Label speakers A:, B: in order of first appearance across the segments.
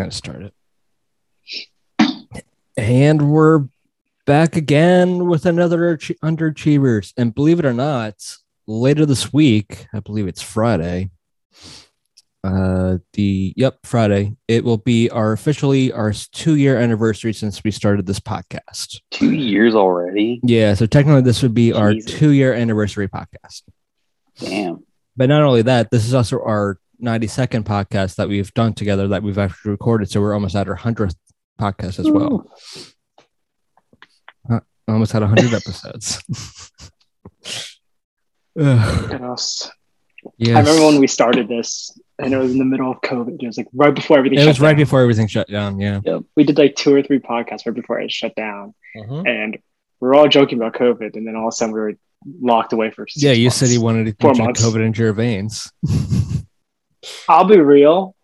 A: gonna start it. And we're back again with another Ach- underachievers. And believe it or not, later this week, I believe it's Friday. Uh, the yep Friday. It will be our officially our two year anniversary since we started this podcast.
B: Two years already.
A: Yeah, so technically this would be our two year anniversary podcast.
B: Damn.
A: But not only that, this is also our 92nd podcast that we've done together that we've actually recorded. So we're almost at our 100th podcast as well. Uh, almost had 100 episodes. Yes.
C: I remember when we started this, and it was in the middle of COVID. It was like right before everything.
A: it was right
C: down.
A: before everything shut down. Yeah.
C: Yep. We did like two or three podcasts right before it shut down, mm-hmm. and we are all joking about COVID, and then all of a sudden we were locked away for. Six
A: Yeah, you
C: months.
A: said you wanted to inject. COVID into your veins.
C: I'll be real.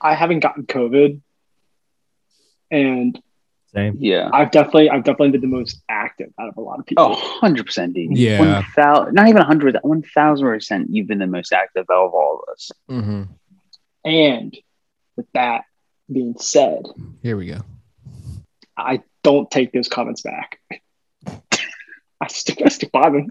C: I haven't gotten COVID, and
A: Same.
B: Yeah.
C: I've definitely, I've definitely been the most active out of a lot of people.
B: Oh, 100%, dude.
A: Yeah.
B: 1,000 not even 100, 1000%. You've been the most active out of all of us.
A: hmm
C: And with that being said,
A: Here we go.
C: I don't take those comments back. I stick, I stick by them.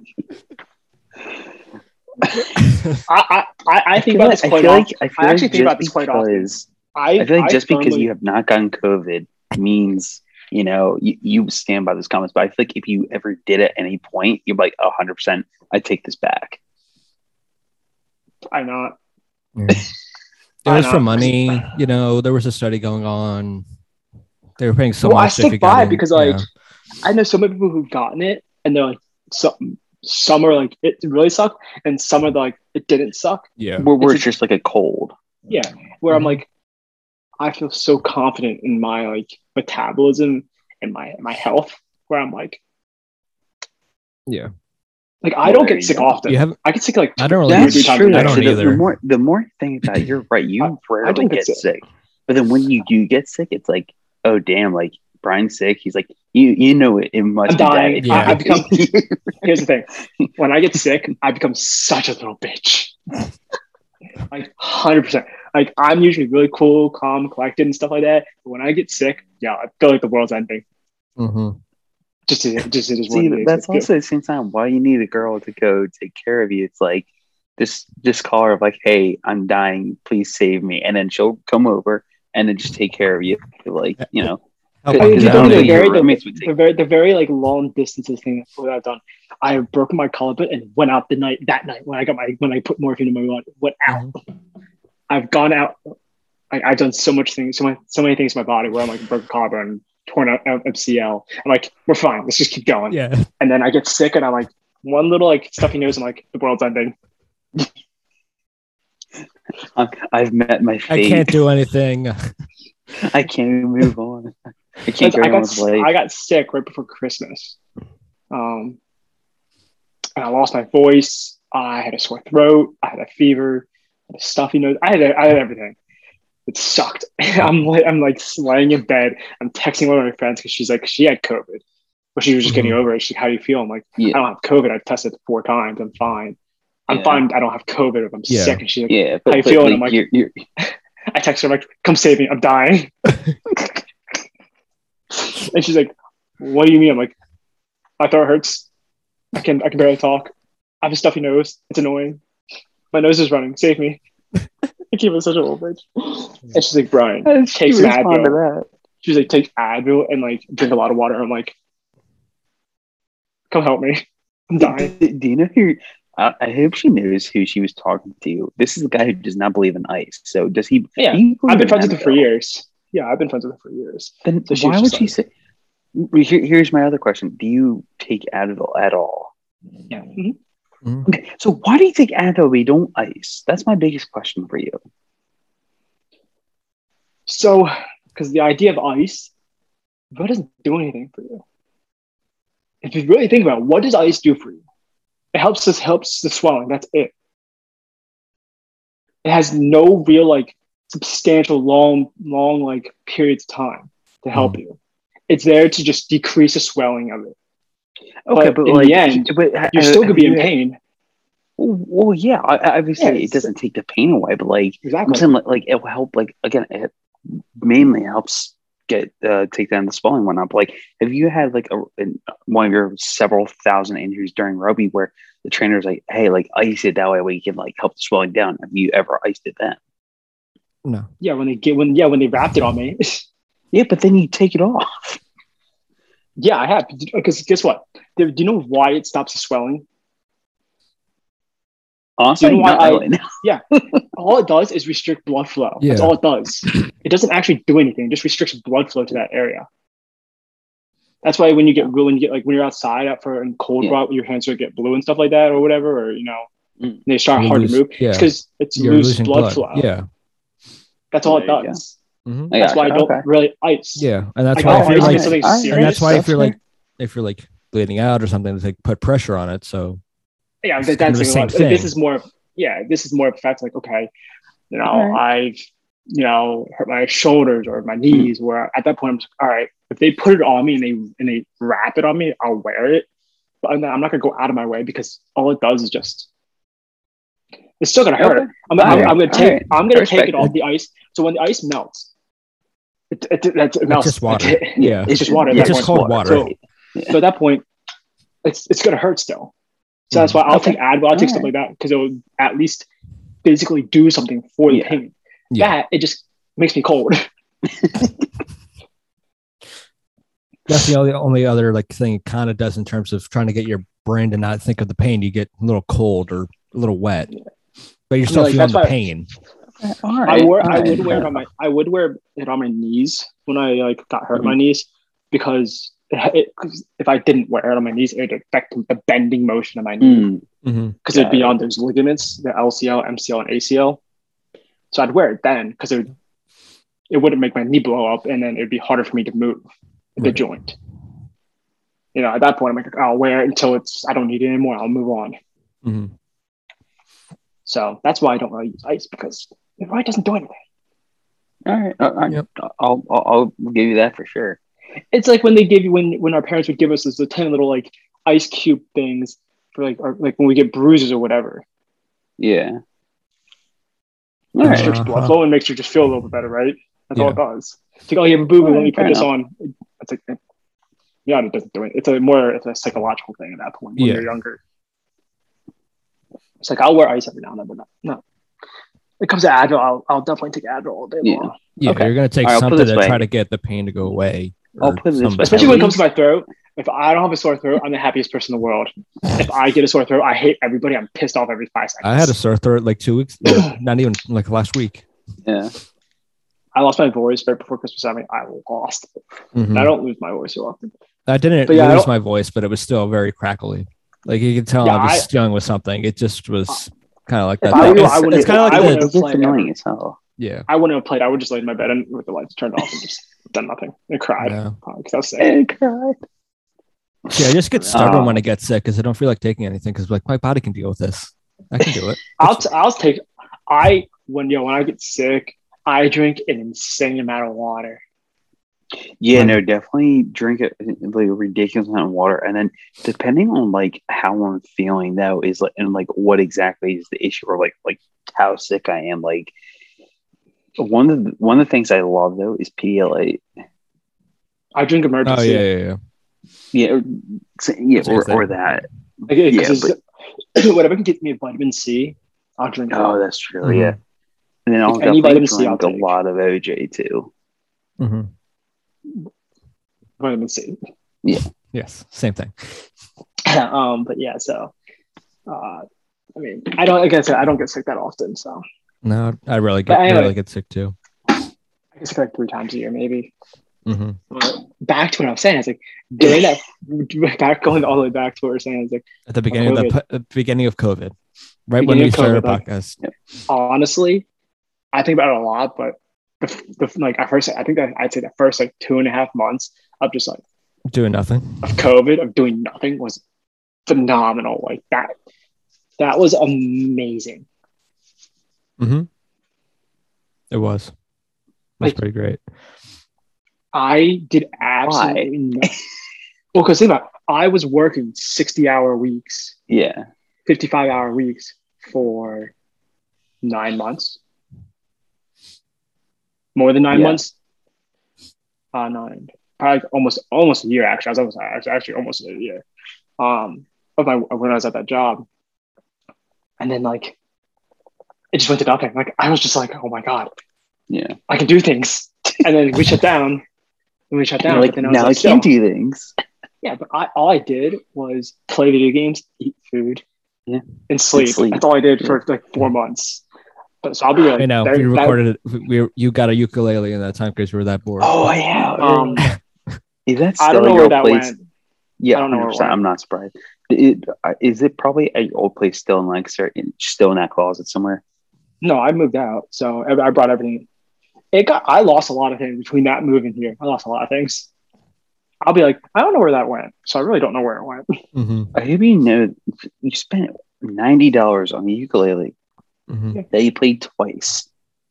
C: I, I, I, I think
B: feel
C: about
B: like,
C: this quite
B: feel
C: often.
B: like, I feel
C: I actually
B: like
C: think about this quite often.
B: because,
C: I,
B: I feel like just because you have not gotten COVID means, you know, you, you stand by those comments. But I feel like if you ever did at any point, you're like, 100%, I take this back.
C: I not.
A: Yeah. It was for money. You know, there was a study going on. They were paying so
C: well, I
A: much. if you
C: stick by
A: in.
C: because like
A: Yeah.
C: I know so many people who've gotten it, and they're like, some some are like it really sucked, and some are like it didn't suck.
A: yeah.
B: Where, where
C: It's
B: it's just like a cold.
C: Yeah, where
A: Mhm.
C: I'm like, I feel so confident in my like metabolism and my my health, where I'm like,
A: Yeah.
C: like I don't get sick
B: go.
C: often.
A: You haven't.
C: I get sick like
A: I don't really.
B: That's
C: three
B: true.
C: a.
A: I don't
B: actually. The-
A: either.
B: The more, the more thing about you're right, you
C: I-
B: rarely
C: don't get
B: get
C: sick.
B: sick. But then when you do get sick, it's like, oh damn, like Brian's sick. He's like, you you know it, it must
C: I'm
B: be
C: dying.
A: Yeah.
C: I, I become. Here's the thing: when I get sick, I become such a little bitch. like hundred percent. Like I'm usually really cool, calm, collected, and stuff like that. But when I get sick, yeah, I feel like the world's ending.
A: Mhm.
C: Just it, just it is what
B: See, that's also at the same time why you need a girl to go take care of you. It's like this this call of like, hey, I'm dying, please save me, and then she'll come over and then just take care of you. Like you know,
A: Help
C: I mean,
B: Because
A: you
C: you
B: I
C: don't
B: don't
C: know
B: know
C: the very, the,
B: roommates
C: the very, the very like long distances thing that I've done. I have broken my collarbone and went out the night that night when I got my when I put morphine in my blood. Went out. Mm-hmm. I've gone out. I, I've done so much things, so many, so many things to my body where I'm like broken collarbone, torn out out MCL. I'm like, we're fine. Let's just keep going.
A: Yeah.
C: And then I get sick and I'm like, one little like stuffy nose. I'm like, the world's ending.
B: I'm- I've met my
A: I can't do anything.
B: I can't even move on. I can't carry
C: I got. I got sick right before Christmas. Um, and I lost my voice. I had a sore throat. I had a fever. I had a stuffy nose. I had I had everything. It sucked. I'm like I'm like laying in bed. I'm texting one of my friends because she's like she had COVID, but she was just getting
A: Mhm.
C: over it. She's like, "How do you feel?" I'm like,
B: Yeah.
C: "I don't have COVID. I've tested four times. I'm fine. I'm
B: Yeah.
C: fine. I don't have COVID. If I'm
A: Yeah.
C: sick." And she's like,
B: yeah, but,
C: How you
B: but,
C: feeling?
B: like,
C: I'm like-
B: you're, you're,
C: I text her, I'm like, come save me, I'm dying. and she's like, what do you mean? I'm like, my throat hurts. I can I can barely talk. I have a stuffy nose. It's annoying. My nose is running. Save me. I keep it such a little bitch. And she's like, Brian,
B: How did she
C: take some Advil.
B: that?
C: She's like, take Advil and like drink a lot of water. I'm like, come help me. I'm dying.
B: Do, do you know who? I, I hope she knows who she was talking to. This is the guy who does not believe in ice. So does he?
C: Yeah,
B: do
C: I've been friends with him for years. Yeah, I've been friends with her for years.
B: Then
C: So
B: why would
C: just
B: she say? Here, here's my other question: Do you take Advil at all?
C: Yeah. Mhm.
A: Mhm.
B: Okay, so why do you take Advil We don't ice? That's my biggest question for you.
C: So, because the idea of ice, what doesn't do anything for you. If you really think about it, what does ice do for you? It helps us helps the swelling. That's it. It has no real like substantial long long like periods of time to help you. It's there to just decrease the swelling of it.
B: Okay,
C: But
B: but,
C: in
B: like,
C: the end,
B: but
C: You're still gonna be in pain.
B: Well, yeah, obviously
C: Yeah,
B: it doesn't take the pain away, but like I'm
C: Exactly.
B: saying, like, like it will help. Like again, it, mainly helps get uh, take down the swelling one up. Like, have you had like a one of your several thousand injuries during rugby where the trainer's like, "Hey, like ice it that way we can like help the swelling down"? Have you ever iced it then?
A: No.
C: Yeah, when they get when yeah when they wrapped it on me.
B: Yeah, but then you take it off.
C: yeah, I have because guess what? Do do you know why it stops the swelling?
B: Honestly,
C: know why I-
B: really.
C: All it does is restrict blood flow. That's
A: Yeah.
C: all it does. It doesn't actually do anything. It just restricts blood flow to that area. That's why when you get when you get like when you're outside out for in cold
B: Yeah.
C: route, your hands start to get blue and stuff like that or whatever, or you know,
B: Mm.
C: they start
A: You
C: hard
A: lose-
C: to move.
A: yeah.
C: It's because it's
A: You're
C: loose
A: losing
C: blood,
A: blood.
C: flow.
A: Yeah.
C: That's all it
B: There you
C: does.
A: Mhm.
B: I
C: That's why I
B: gotcha.
C: don't
B: Okay.
C: really ice.
A: Yeah. And that's
C: Like,
A: why if you're like,
C: something
B: Alright.
C: serious.
A: and that's why if you're like, if you're like bleeding out or something, it's like put pressure on it. So
C: yeah,
A: It's
C: that,
A: kind of
C: that's
A: the
C: like,
A: same
C: this
A: thing.
C: is more. of- Yeah, this is more of a fact. Like, okay, you know,
B: Alright.
C: I've you know hurt my shoulders or my knees. Where at that point, I'm just all right. If they put it on me and they and they wrap it on me, I'll wear it. But I'm not, I'm not gonna go out of my way because all it does is just. It's still gonna hurt.
B: Okay.
C: I'm, I'm,
B: Alright,
C: I'm gonna take.
B: alright.
C: I'm gonna
B: respect
C: take it off the ice. So when the ice melts, it, it, it, it melts.
A: just water. Yeah.
C: it's just water. at
A: It's just cold water.
C: So,
B: Yeah.
C: so at that point, it's it's gonna hurt still. So that's mm. why I'll
B: Okay.
C: take Advil. I'll take stuff like that because it will at least physically do something for the
B: Yeah.
C: pain.
A: Yeah.
C: That it just makes me cold.
A: that's the only, only other like thing it kind of does in terms of trying to get your brain to not think of the pain. You get a little cold or a little wet, but you're still
C: like,
A: feeling the
C: why-
A: pain.
B: All
C: I
B: right,
C: wore
B: all
C: I
B: right.
C: would wear it on my I would wear it on my knees when I like got hurt
B: Mm-hmm.
C: my knees because it, it, 'cause if I didn't wear it on my knees, it would affect the bending motion of my knee
B: Mm,
A: Mm-hmm.
C: because it'd be on those ligaments, the LCL, MCL, and ACL. So I'd wear it then because it would, it wouldn't make my knee blow up, and then it'd be harder for me to move the
A: Right.
C: joint. You know, at that point, I'm like, I'll wear it until it's I don't need it anymore. I'll move on.
A: hmm
C: So that's why I don't really use ice because it really doesn't do anything.
B: all right, all right.
A: Yep.
B: I'll, I'll I'll give you that for sure.
C: It's like when they give you when when our parents would give us those ten little like ice cube things for like or like when we get bruises or whatever.
B: Yeah.
C: It
B: All right.
C: restricts blood
A: Uh-huh.
C: flow and makes you just feel a little bit better, right? That's all it does. It's like, oh, you have a boo boo, let me
B: Fair
C: put this on. It's like, yeah, it doesn't do it. It's a more, it's a psychological thing at that point when
A: Yeah.
C: you're younger. It's like I'll wear ice every now and then, but no, no. When it comes to Advil, I'll, I'll definitely take Advil all day
B: Yeah.
C: long.
A: Yeah,
B: Okay.
A: you're gonna take
B: All right, I'll put it
A: something to
B: way.
A: try to get the pain to go away.
B: I'll put it this way.
C: Especially when it comes to my throat. If I don't have a sore throat, I'm the happiest person in the world. If I get a sore throat, I hate everybody. I'm pissed off every five seconds.
A: I had a sore throat like two weeks, not even like last week.
B: Yeah.
C: I lost my voice right before Christmas. I mean, I lost. it.
A: Mhm.
C: I don't lose my voice so often.
A: I didn't
C: But yeah,
A: lose
C: don't-
A: my voice, but it was still very crackly. Like you could tell
C: Yeah,
A: I was
C: I-
A: dealing with something. It just was kind of like that.
C: I
A: thing.
C: were
A: It's,
C: I wouldn't-
A: it's kind of
C: I
A: like
C: wouldn't
A: the,
B: It gets
C: play
B: annoying as hell.
A: yeah.
C: I wouldn't have played. I would just lay in my bed and with the lights turned off and just done nothing and cried
A: Yeah.
C: because I was sick.
B: Eh, God.
A: See, I just get stubborn
B: Oh.
A: when I get sick because I don't feel like taking anything because like my body can deal with this. I can do it.
C: I'll t- I'll take. I when yo when I get sick, I drink an insane amount of water.
B: Yeah,
A: Right.
B: no, definitely drink a, like a ridiculous amount of water, and then depending on like how I'm feeling, though, is like and like what exactly is the issue, or like like how sick I am. Like one of the one of the things I love though is PLA.
C: I drink
A: Oh
C: Emergen-C.
A: yeah, yeah, yeah.
B: Yeah, or, yeah, or, or that.
C: Like, it- 'cause
B: Yeah,
C: it's- whatever can get me vitamin C, I'll drink. it.
B: Oh, that's true.
A: Mhm.
B: Yeah, and then I'll
C: If any
B: definitely
C: vitamin C, I'll
B: drink a lot of OJ too.
A: hmm
C: vitamin C. Yeah.
A: Yes, same thing.
C: um, but yeah, so uh, I mean, I don't. Like I said, I don't get sick that often, so
A: No, I really get
C: anyway.
A: really get sick too.
C: I get sick like three times a year, maybe. Mm-hmm. Back to what I was saying, it's like during that back going all the way back to what we're saying, it's like
A: At the beginning of the, the beginning of COVID, right when we started
C: COVID,
A: our
C: like-
A: podcast.
C: honestly, I think about it a lot, but the, the like I first I think that I'd say the first like two and a half months of just like
A: Doing nothing.
C: of COVID of doing nothing was phenomenal. Like that, that was amazing.
A: hmm It was. It was
C: Like-
A: pretty great.
C: I did absolutely nothing. Well, because think about it, I was working 60 hour weeks,
B: Yeah,
C: 55 hour weeks for nine months. More than nine
B: Yeah.
C: months. uh, nine, probably almost almost a year actually. I was almost actually, actually almost a year. Um, of my when I was at that job, and then like it just went to nothing. Like I was just like, oh my god,
B: Yeah.
C: I can do things. And then we shut down. And we shut down.
B: Like,
C: then I was
B: now
C: like,
B: I can't do things.
C: Yeah, but I, all I did was play video games, eat food,
B: Yeah.
C: and sleep.
B: sleep.
C: That's all I did for like four months. But so I'll be like,
A: I know
C: that-
A: we
C: that-
A: recorded it. We you got a ukulele in that time because we were that bored.
B: Oh yeah.
C: um,
B: is that still
C: I don't know where that
B: place?
C: went.
B: Yeah,
C: I don't know where it went.
B: I'm not surprised. It, uh, is it probably a your old place still in Lancaster, in, still in that closet somewhere?
C: No, I moved out, so I I brought everything. It got. I lost a lot of things between that move and here. I lost a lot of things. I'll be like, I don't know where that went, so I really don't know where it went.
A: hmm
B: I hope you know you spent ninety dollars on the ukulele
A: hmm
B: that you played twice.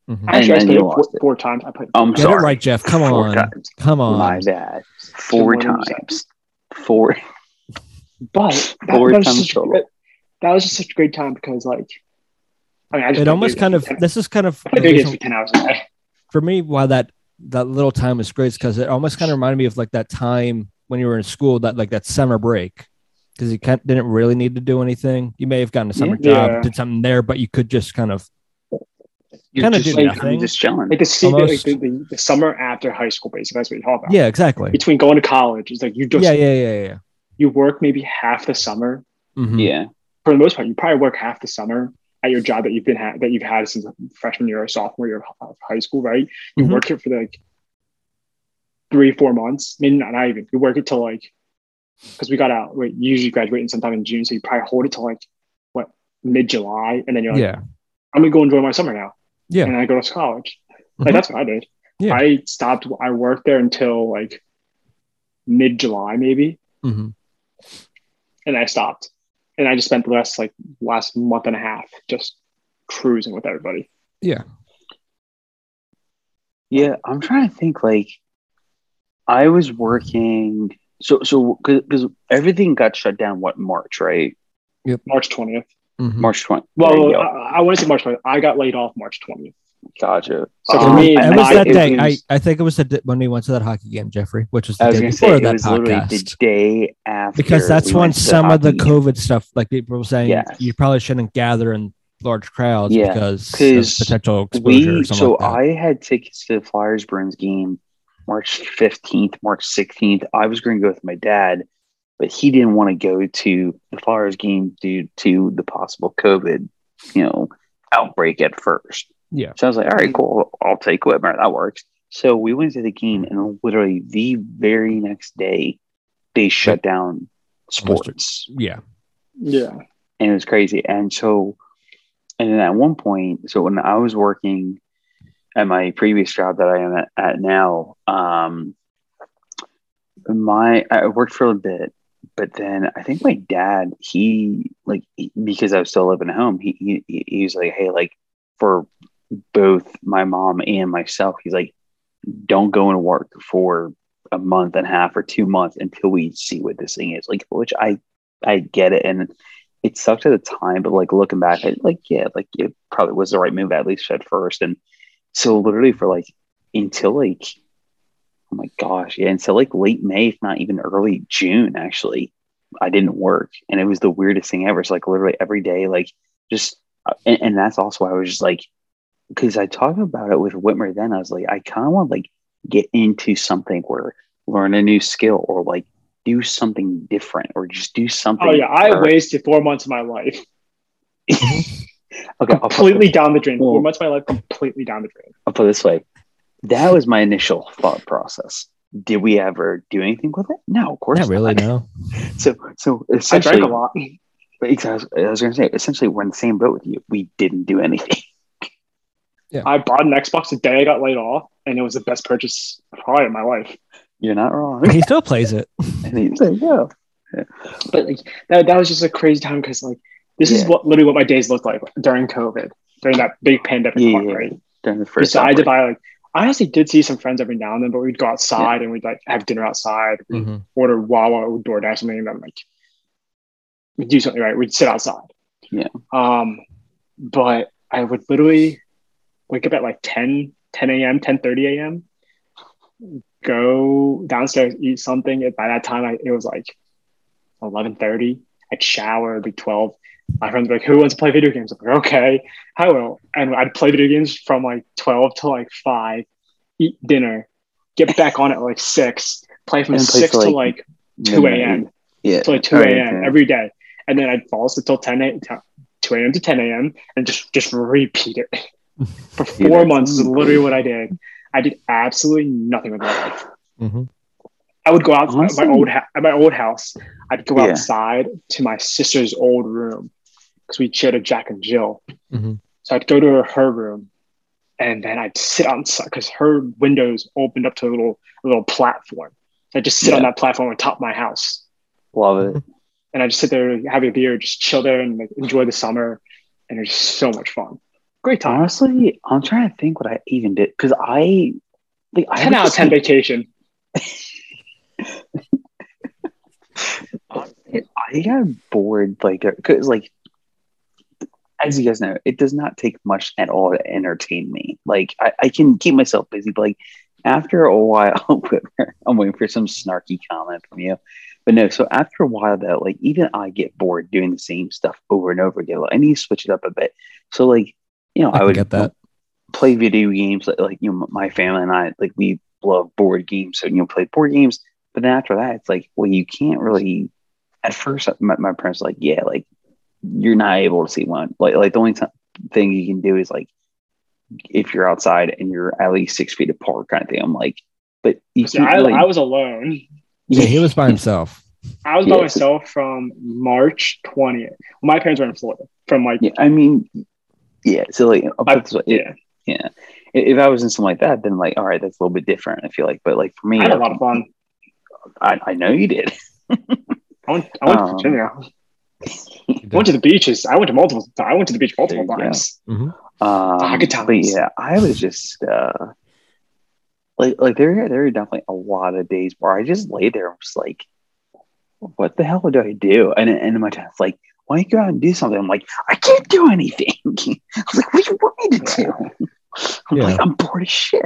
A: hmm
B: And
C: Actually, I played four, four times. I played.
B: I'm
A: Get
B: sorry.
A: it right, Jeff. Come
B: Four
A: on.
B: times.
A: Come
B: My
A: on.
B: bad. Four times. Four.
C: But that,
B: Four
C: that was
B: times
C: such,
B: total.
C: that was just such a great time because, like, I mean, I just
A: It almost kind of. This is kind of
C: I played video games for ten hours a
A: for me why that that little time was great because it almost kind of reminded me of like that time when you were in school that like that summer break because you can't, didn't really need to do anything you may have gotten a summer
C: Yeah.
A: job did something there but you could just kind of
B: You're
A: Kinda
B: just,
A: did
B: like,
A: nothing.
B: just chilling.
C: Like the, like the, the, the summer after high school, basically. That's what you talk about.
A: yeah exactly
C: Between going to college, it's like you just
A: yeah yeah yeah yeah
C: you work maybe half the summer.
A: Mhm.
B: Yeah.
C: For the most part, you probably work half the summer at your job that you've been ha- that you've had since freshman year or sophomore year of high school, right? You
A: Mhm.
C: work it for like three, four months. Maybe not, not even. You work it till like because we got out. Wait, you usually graduating sometime in June, so you probably hold it till like what mid July, and then you're like,
A: yeah
C: I'm gonna go enjoy my summer now.
A: Yeah.
C: and I go to college. Like
A: Mhm.
C: that's what I did.
A: Yeah.
C: I stopped. I worked there until like mid July, maybe,
A: Mhm.
C: and I stopped. And I just spent the rest like last month and a half just cruising with everybody.
A: yeah
B: Yeah, I'm trying to think. Like, I was working. So, so because everything got shut down. What March, right?
C: March twentieth.
A: Mhm.
B: March 20. there you
C: Well. I, I want to say March twentieth. I got laid off March twentieth.
B: gotcha.
C: So for
B: Um,
C: me,
A: it was
C: my-
A: that
B: it
A: day.
B: was-
A: I, I think it was the d- when we went to that hockey game, Jeffrey, which was the
B: I was
A: day before
B: say it
A: that
B: was literally the day after
A: Because that's
B: we
A: when
B: went to
A: some of the
B: hockey game.
A: COVID stuff, like people were saying,
B: Yes.
A: you probably shouldn't gather in large crowds
B: Yeah,
A: because
B: 'cause
A: of potential exposure or
B: we
A: something
B: so
A: like that.
B: I had tickets to the Flyers Bruins game March 15th, March 16th. I was going to go with my dad, but he didn't want to go to the Flyers game due to the possible COVID, you know, outbreak at first.
A: Yeah.
B: So I was like, all right, mm-hmm. cool. I'll take Whitmer. That works. So we went to the game, and literally the very next day, they shut down sports
A: yeah.
C: Yeah.
B: and it was crazy. And so, and then at one point, so when I was working at my previous job that I am at, at now, um, my I worked for a bit, but then I think my dad, he like because I was still living at home, he he, he was like, hey, like for both my mom and myself, he's like, don't go into work for a month and a half or two months until we see what this thing is like, which I I get it and it sucked at the time, but like looking back, I, like yeah, like it probably was the right move at least at first. And so literally for like until like oh my gosh, yeah, until like late May, if not even early June, actually, I didn't work, and it was the weirdest thing ever. So like literally every day, like just uh, and, and that's also why I was just like because I talked about it with Whitmer. Then I was like, I kind of want to like get into something where learn a new skill or like do something different or just do something.
C: Oh yeah, I
B: where-
C: wasted four months of my life
B: okay, I'll put-
C: completely down the drain. Four
B: Well-
C: months of my life completely down the drain.
B: I'll put it this way. That was my initial thought process. Did we ever do anything with it? No, of course
A: Not really, no.
B: So, so essentially, I
C: drank a lot.
B: exactly. I was going to say, essentially, we're in the same boat with you. We didn't do anything. Yeah.
C: I bought an Xbox the day I got laid off, and it was the best purchase probably in my life.
B: You're not wrong.
A: He still plays it.
B: and he's like, yeah.
C: But like that, that was just a crazy time because like this is what literally what my days looked like during COVID, during that big pandemic
B: Yeah,
C: one,
B: yeah.
C: right?
B: During the first
C: Besides, if
B: outbreak.
C: I like, I honestly did see some friends every now and then, but we'd go outside and we'd like have dinner outside, we'd
A: Mhm.
C: order Wawa or DoorDash something, and then like we'd do something right. We'd sit outside.
B: Yeah.
C: Um, but I would literally wake up at like 10, 10 a.m., 10 30 a.m., go downstairs, eat something. And By that time, I, it was like eleven thirty. I'd shower, it'd be twelve. My friends were like, "Who wants to play video games?" I'm like, "Okay, I will." And I'd play video games from like twelve to like five, eat dinner, get back on at like six, play from
B: And play
C: six
B: till,
C: to
B: like,
C: like two a.m.
B: Yeah.
C: to like 2 a.m.
B: okay.
C: every day. And then I'd fall asleep till 10 a.m. 2 a.m. to 10 a.m. and just just repeat it. For four
B: that's
C: months is literally what I did. I did absolutely nothing with my life.
A: Mhm.
C: I would go out
B: Honestly-
C: at my old ha- at my old house. I'd go
B: Yeah.
C: outside to my sister's old room because we shared a Jack and Jill.
A: Mhm.
C: So I'd go to her, her room, and then I'd sit outside because her windows opened up to a little a little platform. So I'd just sit on that platform on top of my house
B: Love it.
C: and I just sit there, have a beer, just chill there and like, enjoy the summer. And it's so much fun. Great time.
B: Honestly, I'm trying to think what I even did because I like I
C: 10
B: would
C: out of 10
B: be-
C: vacation.
B: honestly, I got bored like uh, because like as you guys know, it does not take much at all to entertain me. Like I, I can keep myself busy, but like after a while, I'm waiting for some snarky comment from you. But no, so after a while though, like even I get bored doing the same stuff over and over again. Like, I need to switch it up a bit. So like, you know,
A: I
B: I, would
A: get that.
B: play video games like, like you know my family and I like we love board games so you know play board games but then after that it's like well you can't really at first my, my parents were like yeah like you're not able to see one like like the only t- thing you can do is like if you're outside and you're at least six feet apart kind of thing I'm like but you
C: See, I,
B: really,
C: I was alone.
A: Yeah, he was by himself.
C: I was by myself from March 20th. My parents were in Florida from like,
B: yeah I mean yeah so like I'll put this way, it-
C: yeah,
B: yeah if I was in something like that then like all right that's a little bit different I feel like but like for me
C: I had a lot of fun.
B: I, I know you did
C: I went, I went
B: Um,
C: to Virginia. I went to the beaches. I went to multiple. I went to the beach multiple
B: There you go.
C: times.
B: Um,
C: Ah, good
B: but
C: times.
B: yeah, I was just uh, like, like there, there are definitely a lot of days where I just lay there and was like, "What the hell do I do?" And and my dad's like, "Why don't you go out and do something?" I'm like, "I can't do anything." I was like, "What do you want me to do?" I'm
A: Yeah.
B: like, "I'm bored as shit."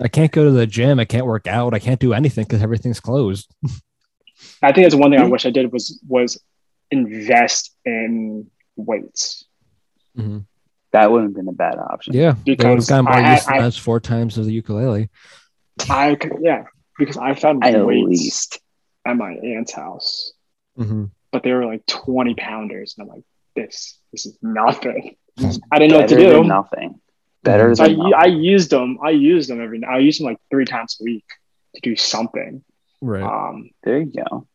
A: I can't go to the gym. I can't work out. I can't do anything because everything's closed.
C: I think that's one thing I wish I did was was invest in weights.
A: Mhm.
B: That wouldn't have been a bad option.
A: Yeah, they would have
C: Because
A: gotten more
C: I had-
A: use than
C: I-
A: that's four times of the ukulele.
C: I yeah, because I found
B: At
C: weights
B: least.
C: at my aunt's house,
A: hmm
C: but they were like twenty pounders, and I'm like, this this is nothing. I didn't know what to do.
B: nothing. Better
C: So I,
B: than.
C: I used them. I used them every. I used them like three times a week to do something.
A: Right.
C: Um,
B: there you go.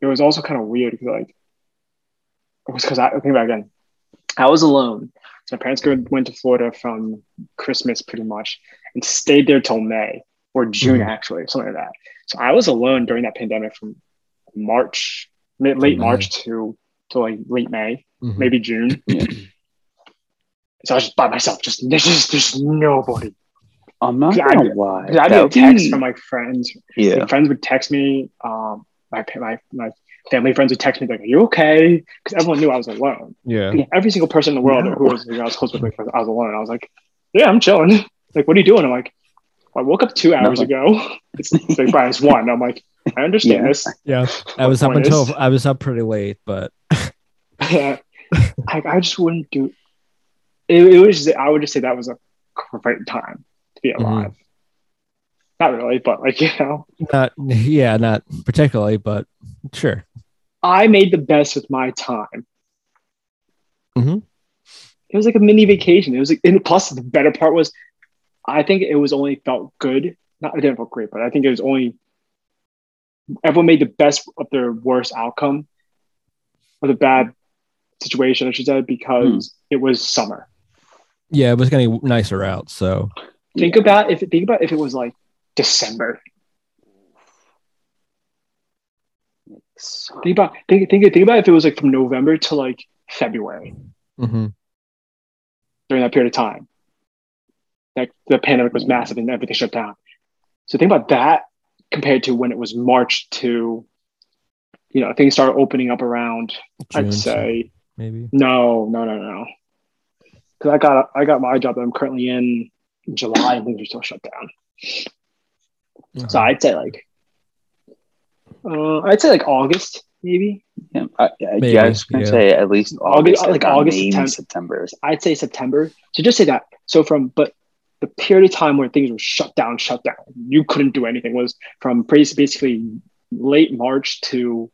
C: it was also kind of weird because like it was because I think about it again. I was alone. So my parents go, went to Florida from Christmas pretty much and stayed there till May or June
A: Mhm.
C: actually, something like that. So I was alone during that pandemic from March, mid, late
A: May.
C: March to to like late May,
A: Mhm.
C: maybe June.
B: Yeah.
C: So I was just by myself. Just there's just there's nobody.
B: I'm not
C: Yeah, I-
B: gonna lie.
C: Because I
B: That
C: get
B: would
C: texts from my friends
B: yeah.
C: like, friends would text me. Um, my my my family friends would text me like, "Are you okay?" Because everyone knew I was alone.
A: Yeah.
C: Every single person in the world
B: No.
C: who was you know, I was close with, like, I was alone. I was like, "Yeah, I'm chilling." Like, what are you doing? I'm like, I woke up two hours
B: Nothing.
C: ago. It's, it's like, Brian, it's one. I'm like, I understand
B: Yeah.
C: this.
A: Yeah. I was up until
C: is-
A: I was up pretty late, but yeah,
C: I, I just wouldn't do. It, it was. I would just say that was a great time to be
A: Mhm.
C: alive. Not really, but like you know,
A: not yeah, not particularly, but sure.
C: I made the best with my time.
A: Mm-hmm.
C: It was like a mini vacation. It was like, and plus the better part was, I think it was only felt good. Not it didn't feel great, but I think it was only everyone made the best of their worst outcome of the bad situation, I should say, because it was summer.
A: Yeah, it was getting nicer out, so
C: Think about if think about if it was like December.
B: So-
C: Think about think think think about if it was like from November to like February
A: mhm.
C: during that period of time. like the pandemic was massive and everything shut down. So think about that compared to when it was March to, you know, things started opening up around.
A: June,
C: I'd say
A: maybe.
C: no, no, no, no. Because I got I got my job that I'm currently in in July and things are still shut down. So I'd say like, uh, I'd say like August maybe.
B: Yeah, I, I,
A: Maybe,
B: yeah, I was gonna
A: yeah.
B: say at least
C: August-
B: August,
C: like August, September.
B: September.
C: I'd say September. So just say that. So from but the period of time where things were shut down, shut down, you couldn't do anything was from bas- basically late March to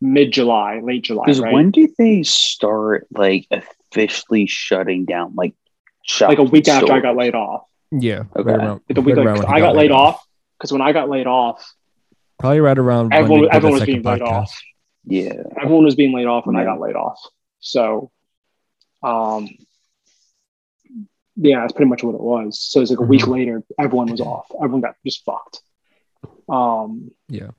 C: mid July, late July,
B: Because
C: right?
B: when do they start like officially shutting down? Like, shop
C: like a week after I got laid off.
A: Yeah.
B: Okay.
A: right around-
C: Like a week,
A: right
C: like,
A: around when
C: I got laid off because when I got laid off,
A: Probably right around
C: everyone,
A: we
C: everyone was
A: second
C: being laid off.
B: Yeah,
C: Everyone was being laid off when I got laid off. So, um, yeah, that's pretty much what it was. So it's like a week
A: Mhm.
C: later, everyone was off. Everyone got just fucked. Um,
A: Yeah.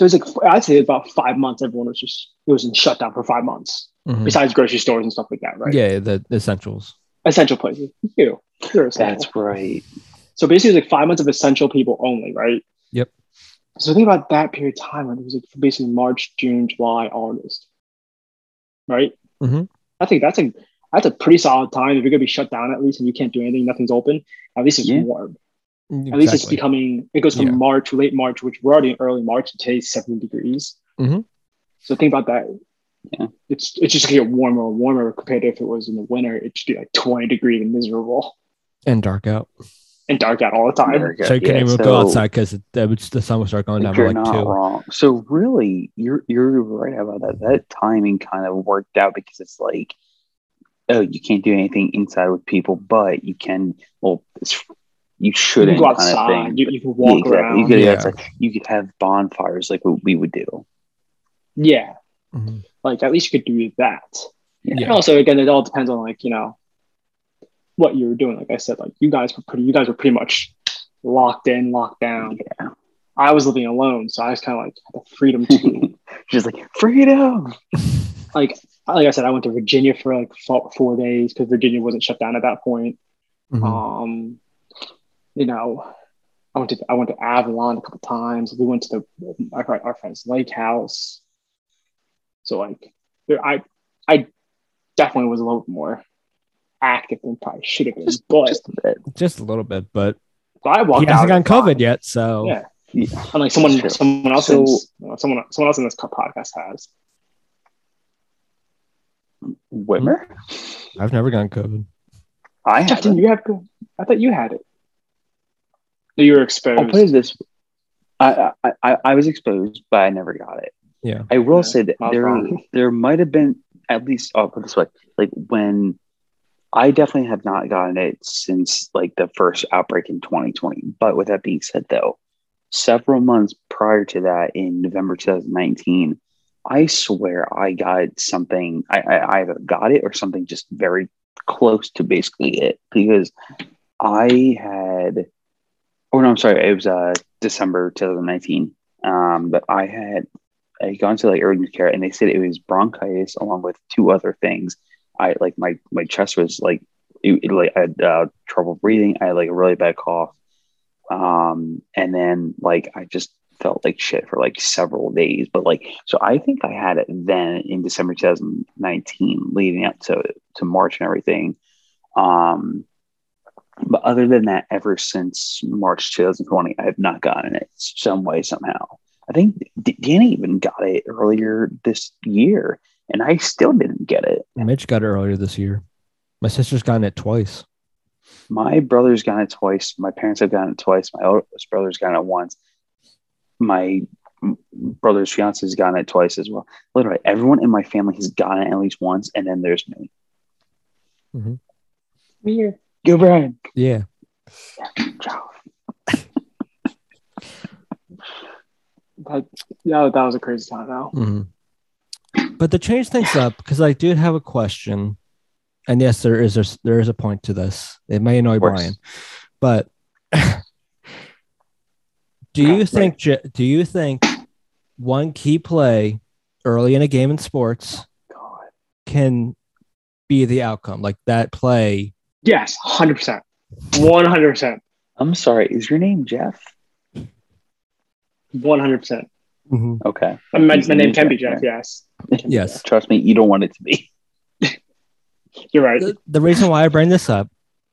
C: So it's like I'd say about five months. Everyone was just it was in shutdown for five months.
A: Mhm.
C: Besides grocery stores and stuff like that, right?
A: Yeah, the essentials.
C: essential places. You, you're essential.
B: that's right.
C: So basically, it's like five months of essential people only, right?
A: Yep.
C: So think about that period of time. Like it was like basically March, June, July, August, right?
A: Mhm.
C: I think that's a that's a pretty solid time. If you're gonna be shut down at least and you can't do anything, nothing's open. At least it's
B: Yeah.
C: warm. At least it's becoming. It goes from
A: Yeah.
C: March, late March, which we're already in early March. and Today's seventy degrees.
A: Mhm.
C: So think about that.
B: Yeah.
C: It's it's just gonna get warmer and warmer compared to if it was in the winter. It should be like twenty degrees and miserable
A: and dark out.
C: and dark out all the time.
B: America.
A: so you couldn't
B: Yeah,
A: even
B: so
A: go outside because the sun would start going down
B: You're
A: like
B: not
A: two.
B: wrong. So really, you're you're right about that. That timing kind of worked out because it's like, oh, you can't do anything inside with people, but you can. Well, it's, you
C: You
B: shouldn't
C: can go
B: kind of
C: outside.
B: thing.
C: You, you can
B: Yeah,
C: walk
B: exactly.
C: around.
B: You could,
A: Yeah.
B: it's like, you could have bonfires like what we would do.
C: yeah,
A: Mhm.
C: like at least you could do that.
B: Yeah.
C: And also, again, it all depends on like you know what you were doing. Like I said, like you guys were pretty. You guys were pretty much locked in, locked down.
B: Yeah.
C: I was living alone, so I was kind of like had the freedom to
B: Just like freedom.
C: like like I said, I went to Virginia for like four, four days because Virginia wasn't shut down at that point.
A: Mhm.
C: Um, you know, I went to I went to Avalon a couple times. We went to the our, our friend's lake house. So like, there- I I definitely was a little more active than probably should have been.
B: Just,
C: but
B: just a bit.
A: Just a little bit, but
C: but I
A: he
C: walked
A: hasn't
C: out.
A: gotten COVID yet, so
C: Yeah,
B: Yeah.
C: unlike someone
B: True.
C: someone else
B: So-
C: in, someone someone else in this podcast has.
B: Whitmer?
A: I've never gotten COVID.
B: I
C: Jeff, didn't you have? good- I thought you had it. You were exposed.
B: I'll put it this. I, I I I was exposed, but I never got it.
A: Yeah.
B: I will
C: Yeah,
B: say that there
C: wrong.
B: there might have been at least I'll put it this way, like when I definitely have not gotten it since like the first outbreak in 2020. But with that being said, though, several months prior to that, in November 2019, I swear I got something. I, I either got it or something just very close to basically it because I had. Oh no, I'm sorry. It was uh December 2019. Um, but I had I gone to like urgent care and they said it was bronchitis along with two other things. I like my my chest was like it, like I had uh, trouble breathing. I had like a really bad cough. Um, and then like I just felt like shit for like several days. But like so I think I had it then in December 2019, leading up to to March and everything. Um but other than that, ever since March 2020, I have not gotten it some way, somehow. I think D- Danny even got it earlier this year, and I still didn't get it.
A: Mitch got it earlier this year. My sister's gotten it twice.
B: My brother's gotten it twice. My parents have gotten it twice. My oldest brother's gotten it once. My brother's fiance has gotten it twice as well. Literally, everyone in my family has gotten it at least once, and then there's me. Mm-hmm.
C: Weird.
B: Go, Brian.
A: Yeah.
B: Ciao.
C: That, yeah, that was a crazy time. Now,
A: Mhm. But to change things up, because I do have a question, and yes, there is a, there is a point to this. It may annoy Brian, but do you
B: Right.
A: think J- do you think one key play early in a game in sports
B: God.
A: can be the outcome? Like that play,
C: yes, hundred percent, one hundred percent,
B: I'm sorry. Is your name Jeff?
C: one hundred percent. Mm-hmm.
B: Okay.
C: My, my
B: His
C: name
B: name's
C: can be
B: Jeff,
C: Jeff. Yes,
A: Yes.
B: Trust me, you don't want it to be.
C: you're right.
A: the, the reason why I bring this up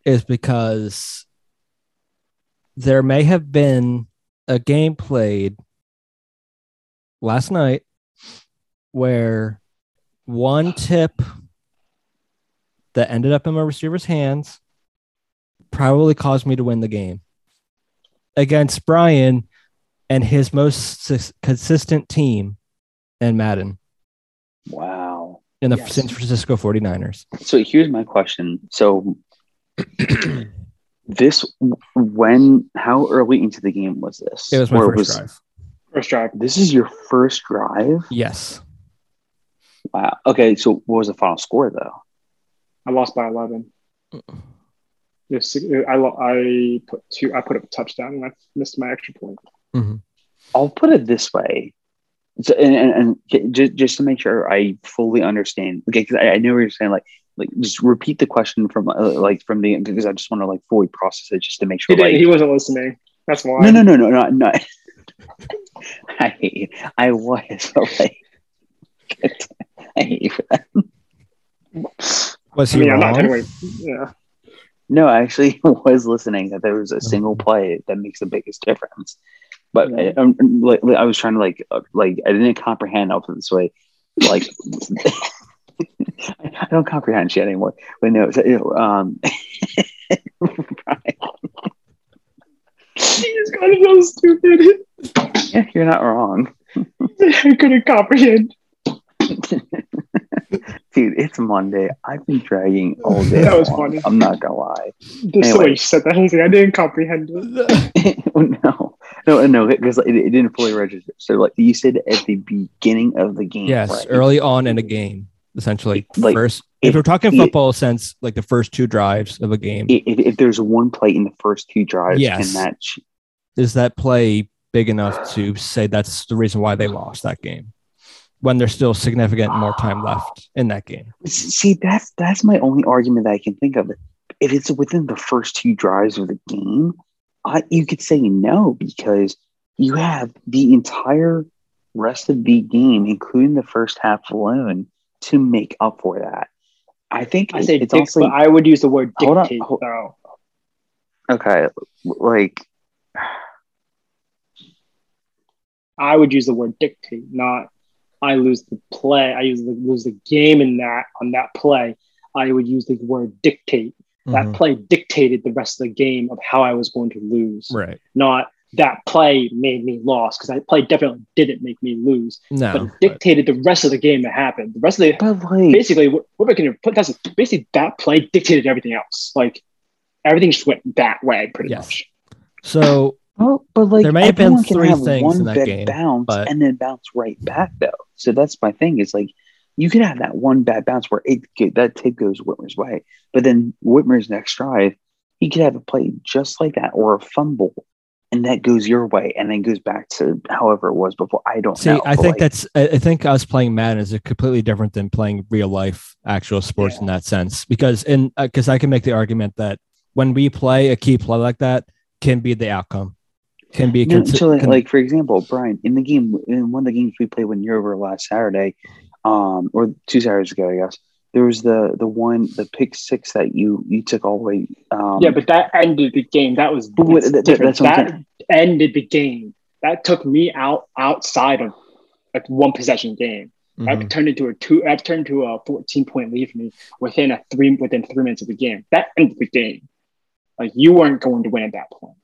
A: is because there may have been a game played last night where one tip that ended up in my receiver's hands probably caused me to win the game against Brian and his most sus- consistent team in Madden
B: Wow.
A: in the
C: Yes.
A: San Francisco 49ers.
B: So here's my question. So this when how early into the game was this?
A: It was my
B: Or
A: first drive.
C: First drive.
B: This is your first drive?
A: Yes.
B: Wow. Okay, so what was the final score though?
C: I lost by 11. Yes, I, lo- I put two. I put up a touchdown and I missed my extra point.
A: Mhm.
B: I'll put it this way. So, and, and, and just, just to make sure I fully understand, okay, because I, I know what you're saying, like, like just repeat the question from uh, like from the because I just want to like fully process it just to make sure.
C: did,
B: Like,
C: he wasn't listening. That's why.
B: no, no, no, no, no, no. I hate you. I was but, like, I hate you for that.
A: Was
C: I
A: he
C: mean, I'm
A: wrong?
C: not anyway. Yeah.
B: No, I actually was listening that there was a single play that makes the biggest difference. But I, I'm, like, I was trying to like, uh, like I didn't comprehend. I'll it this way, like I don't comprehend shit anymore. But no, so, you know, um,
C: He just got so stupid.
B: yeah, you're not wrong,
C: I couldn't comprehend.
B: dude. It's Monday. I've been dragging all day.
C: That was
B: long.
C: funny.
B: I'm not gonna lie.
C: Just the way you said that, he's like, I didn't comprehend it.
B: no, no, no, because it, it didn't fully register. So, like you said at the beginning of the game,
A: Yes,
B: right?
A: early on in a game, essentially.
B: Like,
A: first, if
B: if-
A: we're talking
B: if-
A: football sense, like the first two drives of a game,
B: if, if there's one play in the first two drives,
A: Yes.
B: and that
A: is that play big enough to say that's the reason why they lost that game? When there's still significant more time ah. left in that game.
B: see that's that's my only argument that I can think of. If it's within the first two drives of the game, I you could say no because you have the entire rest of the game, including the first half alone, to make up for that. I think
C: I say
B: it's
C: dic-
B: also
C: but I would use the word
B: Hold on,
C: dictate,
B: hold-
C: though.
B: okay. Like
C: I would use the word dictate, not I lose the play. I use the, lose the game in that on that play. I would use the word dictate. That
A: Mhm.
C: play dictated the rest of the game of how I was going to lose,
A: Right.
C: not that play made me lost because that play definitely didn't make me lose,
A: No.
C: but it
A: but-
C: dictated the rest of the game that happened. The rest of the
B: like
C: basically what what we're going to put that's basically that play dictated everything else. Like everything just went that way pretty
A: Yes.
C: much.
A: so
B: Well, but like
A: There may have been three
B: have
A: things
B: one
A: in that
B: big
A: game,
B: bounce
A: but-
B: and then bounce right back though. So that's my thing. Is like you could have that one bad bounce where it that tape goes Whitmer's way, but then Whitmer's next drive, he could have a play just like that or a fumble, and that goes your way and then goes back to however it was before. I don't
A: see,
B: know.
A: I think
B: like,
A: that's I I think us playing Madden is completely different than playing real life actual sports
C: Yeah.
A: in that sense. Because in uh, because I can make the argument that when we play a key play like that can be the outcome. Can be
B: No,
A: consi-
B: so like,
A: con-
B: like, for example, Brian, in the game in one of the games we played when you were over last Saturday, um, or two Saturdays ago, I guess, there was the the one the pick six that you you took all the way. Um,
C: yeah, but that ended the game. That was
B: what-
C: that's
B: that-
C: different.
B: that's
C: that ended the game. That took me out outside of like one possession game.
A: Mhm.
C: That turned into a two. That turned into a fourteen point lead for me within a three within three minutes of the game. That ended the game. Like you weren't going to win at that point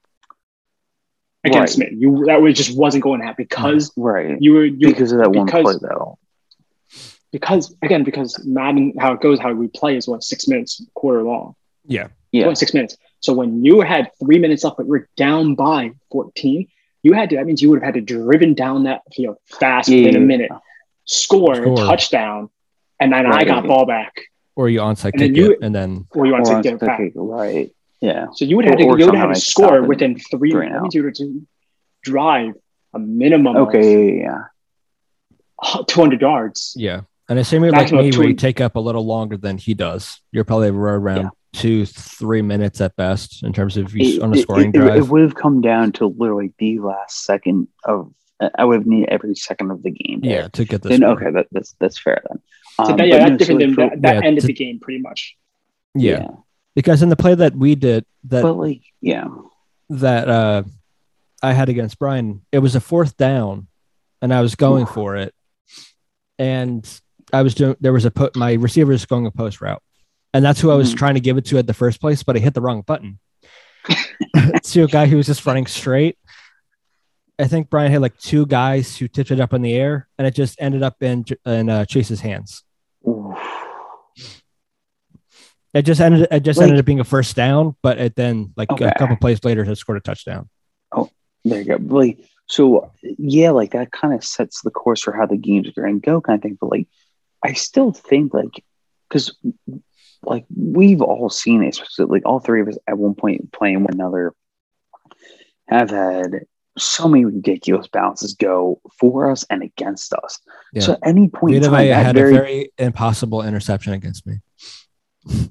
C: against
B: Right.
C: me. You that was just wasn't going to happen because
B: right
C: you were you
B: because of that one
C: because-
B: play though.
C: because again because Madden how it goes how we play is what six minutes quarter long.
A: yeah.
B: Yeah,
C: Only six minutes. So when you had three minutes left, but we're down by 14, you had to, that means you would have had to driven down that field fast
B: Yeah,
C: within a
B: yeah,
C: minute, score,
A: Score.
C: touchdown, and then I got ball back.
A: Or you onside
C: And then
A: kick
C: you-
A: it and then
C: Or you want
B: Or
C: to get it back.
B: okay, right. Yeah,
C: So you would have to,
B: Or- or
C: you would have to
B: it
C: score within three.
B: three and
C: That
B: out.
C: you would have to drive a minimum
B: okay, yeah, yeah.
C: 200 yards.
A: yeah. And assuming like
C: Maximum
A: me,
C: two-
A: where you take up a little longer than he does, you're probably around
B: Yeah.
A: two, three minutes at best in terms of you
B: It,
A: on a
B: it-
A: scoring
B: it- it
A: drive.
B: would have come down to literally the last second of. I would have needed every second of the game. there.
A: yeah, to get this.
B: Then okay, that, that's that's fair then.
C: So
B: Um,
C: that, yeah,
B: but
C: that's
B: no, so,
C: different
B: like,
C: than that, that
A: yeah,
C: ended
A: to-
C: the game pretty much.
A: yeah. Because in the play that we did, that
B: like yeah,
A: that uh, I had against Brian, it was a fourth down, and I was going for it, and I was doing. There was a put. My receiver was going a post route, and that's who I was
B: Mhm.
A: trying to give it to at the first place, but I hit the wrong button. to a guy who was just running straight. I think Brian had like two guys who tipped it up in the air, and it just ended up in in uh, Chase's hands. It just ended. It just
B: Like-
A: ended up being a first down, but it then like
B: Okay.
A: a couple plays later, had scored a touchdown.
B: Oh, there you go. Like so, yeah, like that kind of sets the course for how the games are going to go, kind of thing. But like, I still think like because like we've all seen it, especially like all three of us at one point playing one another have had so many ridiculous bounces go for us and against us.
A: Yeah.
B: So at any point, in
A: Vita
B: time,
A: Vea
B: that
A: had
B: very,
A: a very impossible interception against me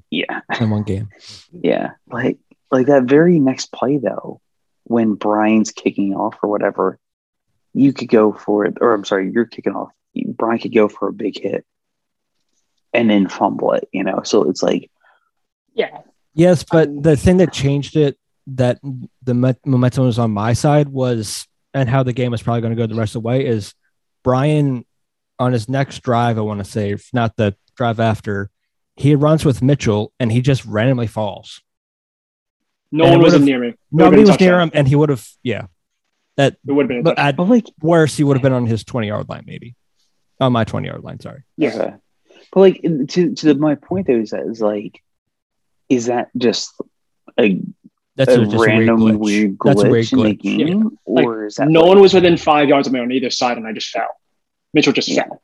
B: yeah,
A: in one game.
B: yeah, like like that very next play though, when Brian's kicking off or whatever, you could go for it, or I'm sorry, you're kicking off. Brian could go for a big hit and then fumble it, you know. So it's like,
C: Yeah.
A: Yes, but um, the thing that changed it, that the momentum was on my side, was and how the game was probably going to go the rest of the way is Brian on his next drive. I want to say, if not the drive after, he runs with Mitchell and he just randomly falls.
C: No
A: And
C: one was near me. It
A: Nobody was near him, and he would have, yeah. That,
C: It would have been
A: but
C: touchdown.
A: at
B: but like,
A: worst, he would have been on his twenty yard line, maybe on my twenty yard line. Sorry.
C: Yeah.
B: okay. but like to to the, my point though is that is like, is that just a,
A: That's
B: a
A: a, just
B: random
A: a weird glitch.
B: weird glitch
A: That's a weird
B: in the game,
C: Like,
B: or is that
C: No
B: like-
C: one was within five yards of me on either side, and I just fell. Mitchell just
B: Yeah.
C: fell.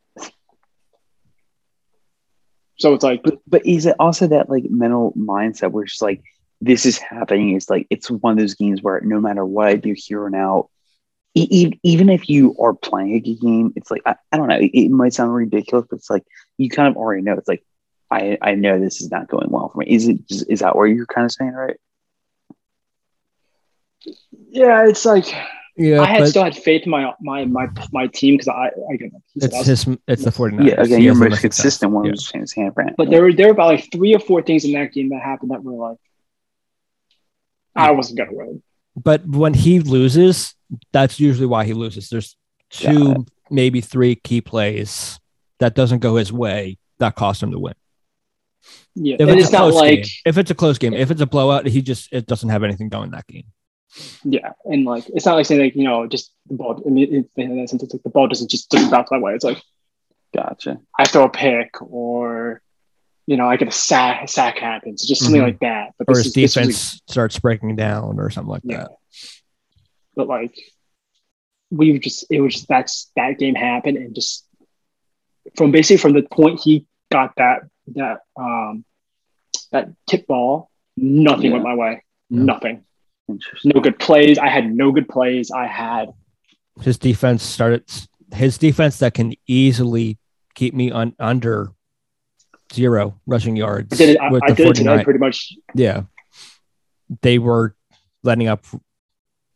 C: So it's like,
B: But but is it also that like mental mindset where it's just like this is happening? It's like it's one of those games where no matter what I do here and out, even if you are playing a game, it's like I, I don't know. It, it might sound ridiculous, but it's like you kind of already know. It's like I I know this is not going well for me. Is it? Is that what you're kind of saying, right?
C: yeah, it's like
A: Yeah,
C: I had
A: but
C: still had faith in my my my my team because I I again, he said
A: it's
C: was-
A: his. It's the 49ers.
B: Yeah. Again,
A: He
B: you're most
A: most
B: consistent one.
A: Yeah.
B: I'm just saying, it's
C: but there were there were about like three or four things in that game that happened that were like I wasn't gonna win.
A: but when he loses, that's usually why he loses. There's two,
B: Got
A: maybe three key plays that doesn't go his way that cost him to win.
C: Yeah,
A: If
C: and
A: it's,
C: it's
A: a
C: not
A: close
C: like
A: game, if it's a close game, if it's a blowout, he just it doesn't have anything going that game.
C: Yeah, and like it's not like saying like you know just the ball. I mean, it, in that sense, it's like the ball doesn't just doesn't bounce my way. It's like
B: Gotcha.
C: I throw a pick or you know I get a sack. A sack happens, just something
A: Mhm.
C: like that. But
A: Or his
C: is-
A: defense starts breaking down or something like
C: Yeah.
A: that.
C: but like we just it was just that's that game happened and just from basically from the point he got that that um that tip ball nothing
B: Yeah.
C: went my way
A: Yeah.
C: nothing. No good plays. I had no good plays. I had
A: His defense started his defense that can easily keep me on under zero rushing yards
C: i did it, I, I did it
A: 49
C: pretty much.
A: Yeah. They were letting up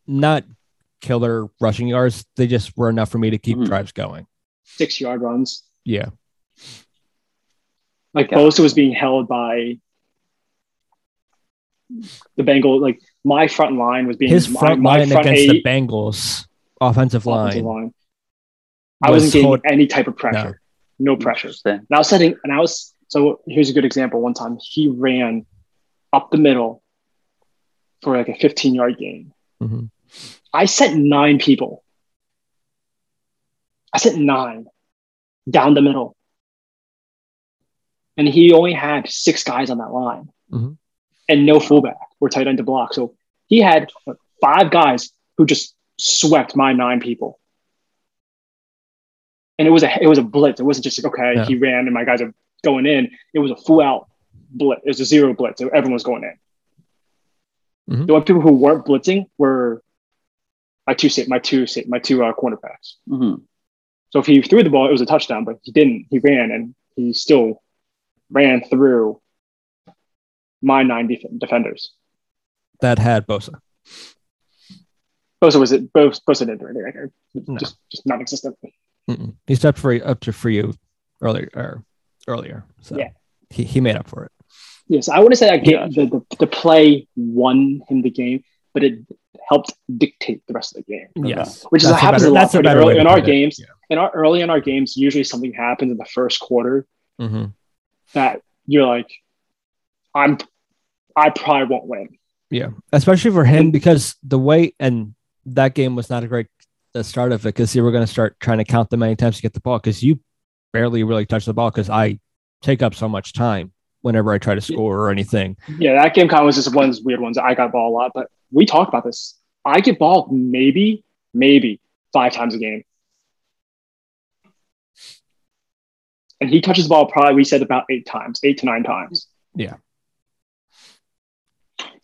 A: not killer rushing yards. They just were enough for me to keep
B: Mhm.
A: drives going.
C: Six yard runs.
A: Yeah.
C: Like
B: Yeah.
C: Bosa was being held by the Bengal like my front line was being
A: his
C: my-
A: front
C: my
A: line
C: front
A: against the Bengals offensive line,
C: offensive line. I
A: was
C: wasn't getting
A: hold-
C: any type of pressure. No, pressure.
B: Interesting.
C: And I was setting, and I was so here's a good example. One time he ran up the middle for like a 15 yard gain.
A: Mhm.
C: I sent nine people. I sent nine down the middle. And he only had six guys on that line
A: Mhm.
C: and no fullback or tight end to block. So he had five guys who just swept my nine people. And it was a it was a blitz. It wasn't just like, okay,
A: Yeah.
C: he ran and my guys are going in. It was a full out blitz. It was a zero blitz. Everyone was going in.
A: Mhm.
C: The only people who weren't blitzing were my two sa- my two sa- my two uh, cornerbacks.
B: Mhm.
C: So if he threw the ball, it was a touchdown, but he didn't. He ran and he still ran through my nine def- defenders.
A: That had Bosa.
C: Bosa was it? Bosa, Bosa didn't do anything.
A: No.
C: Just just non-existent.
A: Mm-mm. He stepped for up to for you earlier or earlier, so
C: Yeah.
A: he, he made up for it.
C: Yes, I want to say that game,
B: Gotcha.
C: the, the the play won him the game. but it helped dictate the rest of the game.
A: Yes.
C: Which is
A: That's a
C: happens
A: better-
C: a lot
A: that's a
C: pretty
A: better
C: early
A: way to
C: in our
A: it.
C: games. In our early in our games, usually something happens in the first quarter
A: hmm
C: that you're like, I'm, I probably won't win.
A: Yeah, especially for him because the way and that game was not a great the start of it because you were going to start trying to count the many times you get the ball because you barely really touch the ball because I take up so much time whenever I try to score or anything.
C: Yeah, that game kind of was just one of those weird ones. I got ball a lot, but we talked about this. I get ball maybe, maybe five times a game. And he touches the ball probably, we said about eight times, eight to nine times.
B: It's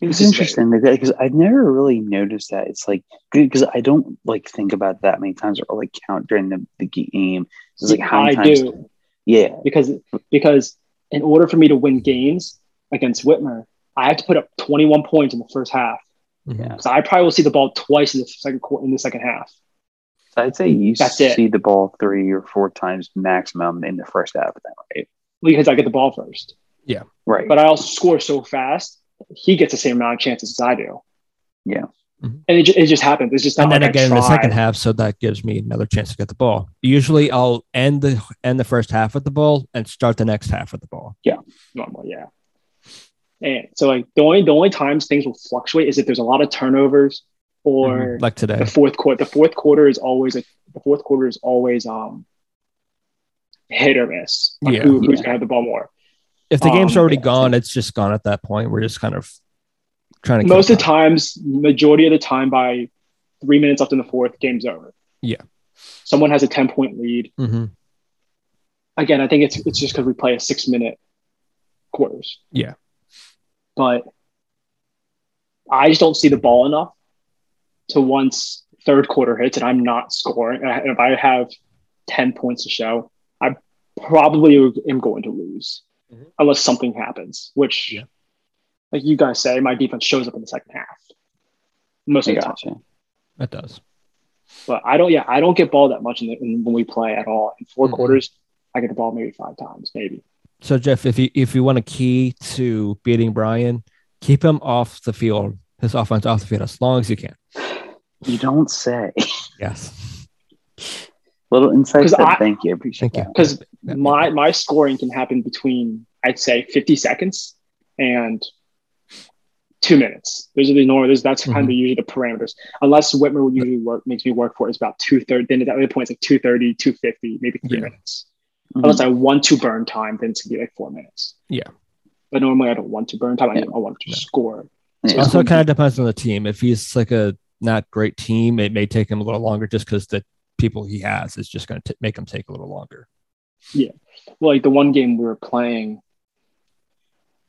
C: This is
B: interesting because I've never really noticed that. It's like because I don't like think about that many times or like count during the, the game. It's like how many
C: I
B: times?
C: do
B: Yeah,
C: because because in order for me to win games against Whitmer, I have to put up 21 points in the first half.
A: Mhm.
B: Yeah.
C: So I probably will see the ball twice in the second quarter in the second half.
B: so I'd say you
C: That's it.
B: see the ball three or four times maximum in the first half of that, right?
C: Because I get the ball first. Yeah.
B: Right.
C: But I also score so fast, he gets the same amount of chances as I do.
B: Yeah.
A: Mhm.
C: And it, ju- it just happens. It's just not
A: And then
C: like
A: again in the second half, so that gives me another chance to get the ball. Usually, I'll end the end the first half with the ball and start the next half with the ball.
C: Yeah, normal, yeah. And so like the only the only times things will fluctuate is if there's a lot of turnovers or
A: Mhm. Like today,
C: the fourth quarter. The fourth quarter is always a, the fourth quarter is always um hit or miss. Like
A: Yeah.
C: who, who's
B: Yeah.
C: gonna have the ball more?
A: If the game's
C: um,
A: already
C: yeah.
A: gone, it's just gone at that point. We're just kind of trying to
C: Most of the times, majority of the time, by three minutes left in the fourth, game's over.
A: Yeah.
C: Someone has a ten point lead.
A: Mhm.
C: Again, I think it's it's just because we play a six minute quarters.
A: Yeah.
C: But I just don't see the ball enough to once third quarter hits and I'm not scoring. And if I have 10 points to show, I probably am going to lose
A: Mhm.
C: unless something happens, which,
A: Yeah.
C: like you guys say, my defense shows up in the second half most of the time.
B: gotcha.
A: That does.
C: But I don't, yeah, I don't get ball that much in, the, in when we play at all. In 4
A: Mhm.
C: quarters, I get the ball maybe five times, maybe.
A: So Jeff, if you if you want a key to beating Brian, keep him off the field, his offense off the field as long as you can.
B: You don't say.
A: Yes.
B: Little insight.
C: 'Cause
B: there.
C: I-
B: Thank you. Appreciate
A: Thank you.
B: that.
C: Because
A: Yeah.
C: my my scoring can happen between I'd say 50 seconds and two minutes. Those are the normal. Those, that's kind of usually the parameters. Unless Whitmer would usually work makes me work for is about two thirty. Then at that point it's like 230, 250, maybe three
A: Yeah.
C: minutes.
B: Mhm.
C: Unless I want to burn time, then it's gonna be like four minutes.
A: Yeah.
C: But normally I don't want to burn time. I,
B: Yeah.
C: I want to
A: Yeah.
C: score.
B: Yeah.
A: Also, it kind of depends on the team. If he's like a not great team, it may take him a little longer just because the people he has is just going to make him take a little longer. Yeah.
C: Well, like the one game we were playing,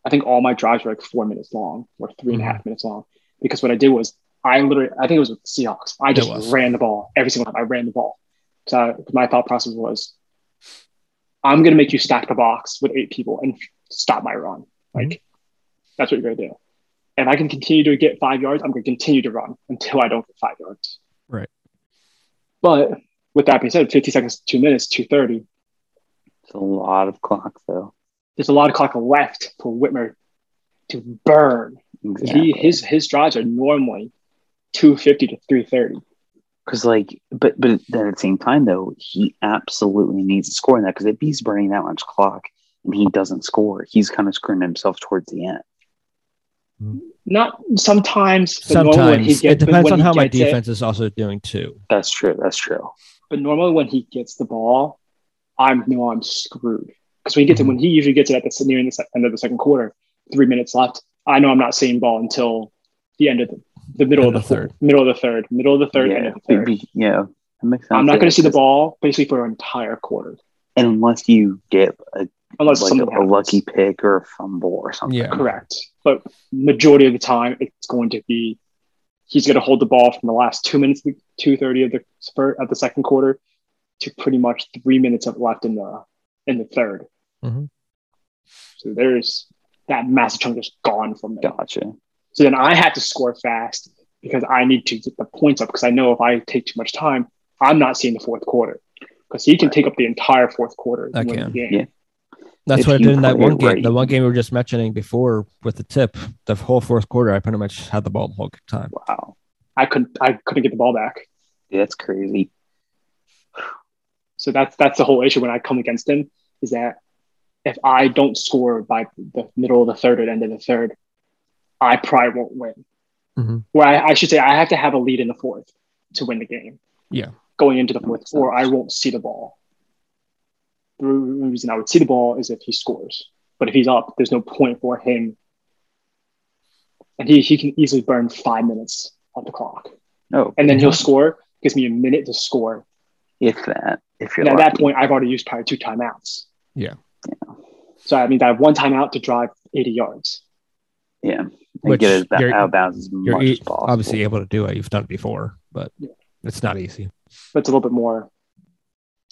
C: I think all my drives were like four minutes long or three and a
A: Mhm.
C: half minutes long. Because what I did was I literally, I think it was with the Seahawks. I just ran the ball every single time. I ran the ball. So my thought process was, I'm going to make you stack the box with eight people and stop my run. Like that's what you're going to do. And I can continue to get five yards. I'm going to continue to run until I don't get five yards.
A: Right.
C: But with that being said, 50 seconds, two minutes, 230.
B: It's a lot of clock, though.
C: there's a lot of clock left for Whitmer to burn.
B: Exactly.
C: He his his drives are normally 250 to 330.
B: Because, like, but but then at the same time, though, he absolutely needs to score in that. Because if he's burning that much clock and he doesn't score, he's kind of screwing himself towards the end.
C: Not sometimes, but he
A: Sometimes
C: gets,
A: it depends on how my defense is also doing too.
B: That's true. That's true.
C: but normally when he gets the ball, I'm know I'm screwed because when he gets it,
A: Mhm.
C: when he usually gets it at the near the se- end of the second quarter, three minutes left. I know I'm not seeing ball until the end of the, the middle
A: End
C: of
A: of
C: the
A: the
C: third, middle of the third, middle of the third, end
B: yeah,
C: of the third.
B: maybe- yeah, that makes sense.
C: I'm not going to see the ball basically for an entire quarter
B: and unless you get a,
C: unless
B: like a, a lucky pick or a fumble or something.
A: Yeah.
C: Correct. But majority of the time, it's going to be he's going to hold the ball from the last two minutes, two thirty of the spurt of the second quarter, to pretty much three minutes of left in the in the 3rd
A: Mhm.
C: So there's that massive chunk just gone from there.
B: Gotcha.
C: So then I have to score fast because I need to get the points up because I know if I take too much time, I'm not seeing the fourth quarter because he can
B: Right.
C: take up the entire fourth quarter.
A: I can.
C: the game.
B: Yeah.
A: That's
B: If
A: what I did in that one game.
B: right.
A: The one game we were just mentioning before with the tip, the whole fourth quarter, I pretty much had the ball the whole time.
B: Wow,
C: I couldn't I couldn't get the ball back.
B: that's crazy.
C: So that's that's the whole issue when I come against him is that if I don't score by the middle of the third or end of the third, I probably won't win.
A: Mhm.
C: Well, I, I should say I have to have a lead in the fourth to win the game.
A: Yeah.
C: Going into the fourth,
B: makes
C: or I won't see the ball. The reason I would see the ball is if he scores. But if he's up, there's no point for him. And he, he can easily burn five minutes off the clock.
B: No,
C: And then he'll score, gives me a minute to score.
B: if that, if you're
C: And at that point, I've already used probably two timeouts.
A: Yeah.
B: Yeah.
C: So I mean, I have one timeout to drive 80 yards.
B: yeah, and
A: Which
B: get it
A: you're-
B: out of bounds as
A: You're
B: much as possible.
A: obviously able to do it. You've done it before, but
C: Yeah.
A: it's not easy.
C: But it's a little bit more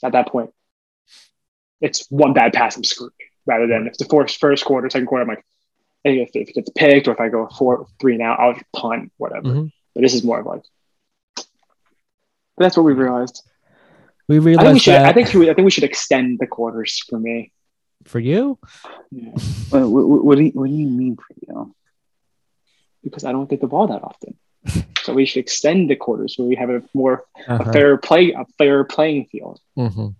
C: at that point. It's one bad pass, I'm screwed. Rather than if the first, first quarter, second quarter, I'm like, hey, if, if it gets picked or if I go four, three now, I'll just punt, whatever.
A: Mhm.
C: But this is more of like, but that's what we realized.
A: We
C: I think we
A: realized
C: should.
A: that
C: I think. we- I think we should extend the quarters for me.
A: for you,
C: Yeah.
B: What, what, what do you, what do you mean for you?
C: because I don't get the ball that often. so we should extend the quarters so we have a more a
A: Uh-huh.
C: fair play, a fair playing field.
A: Mhm.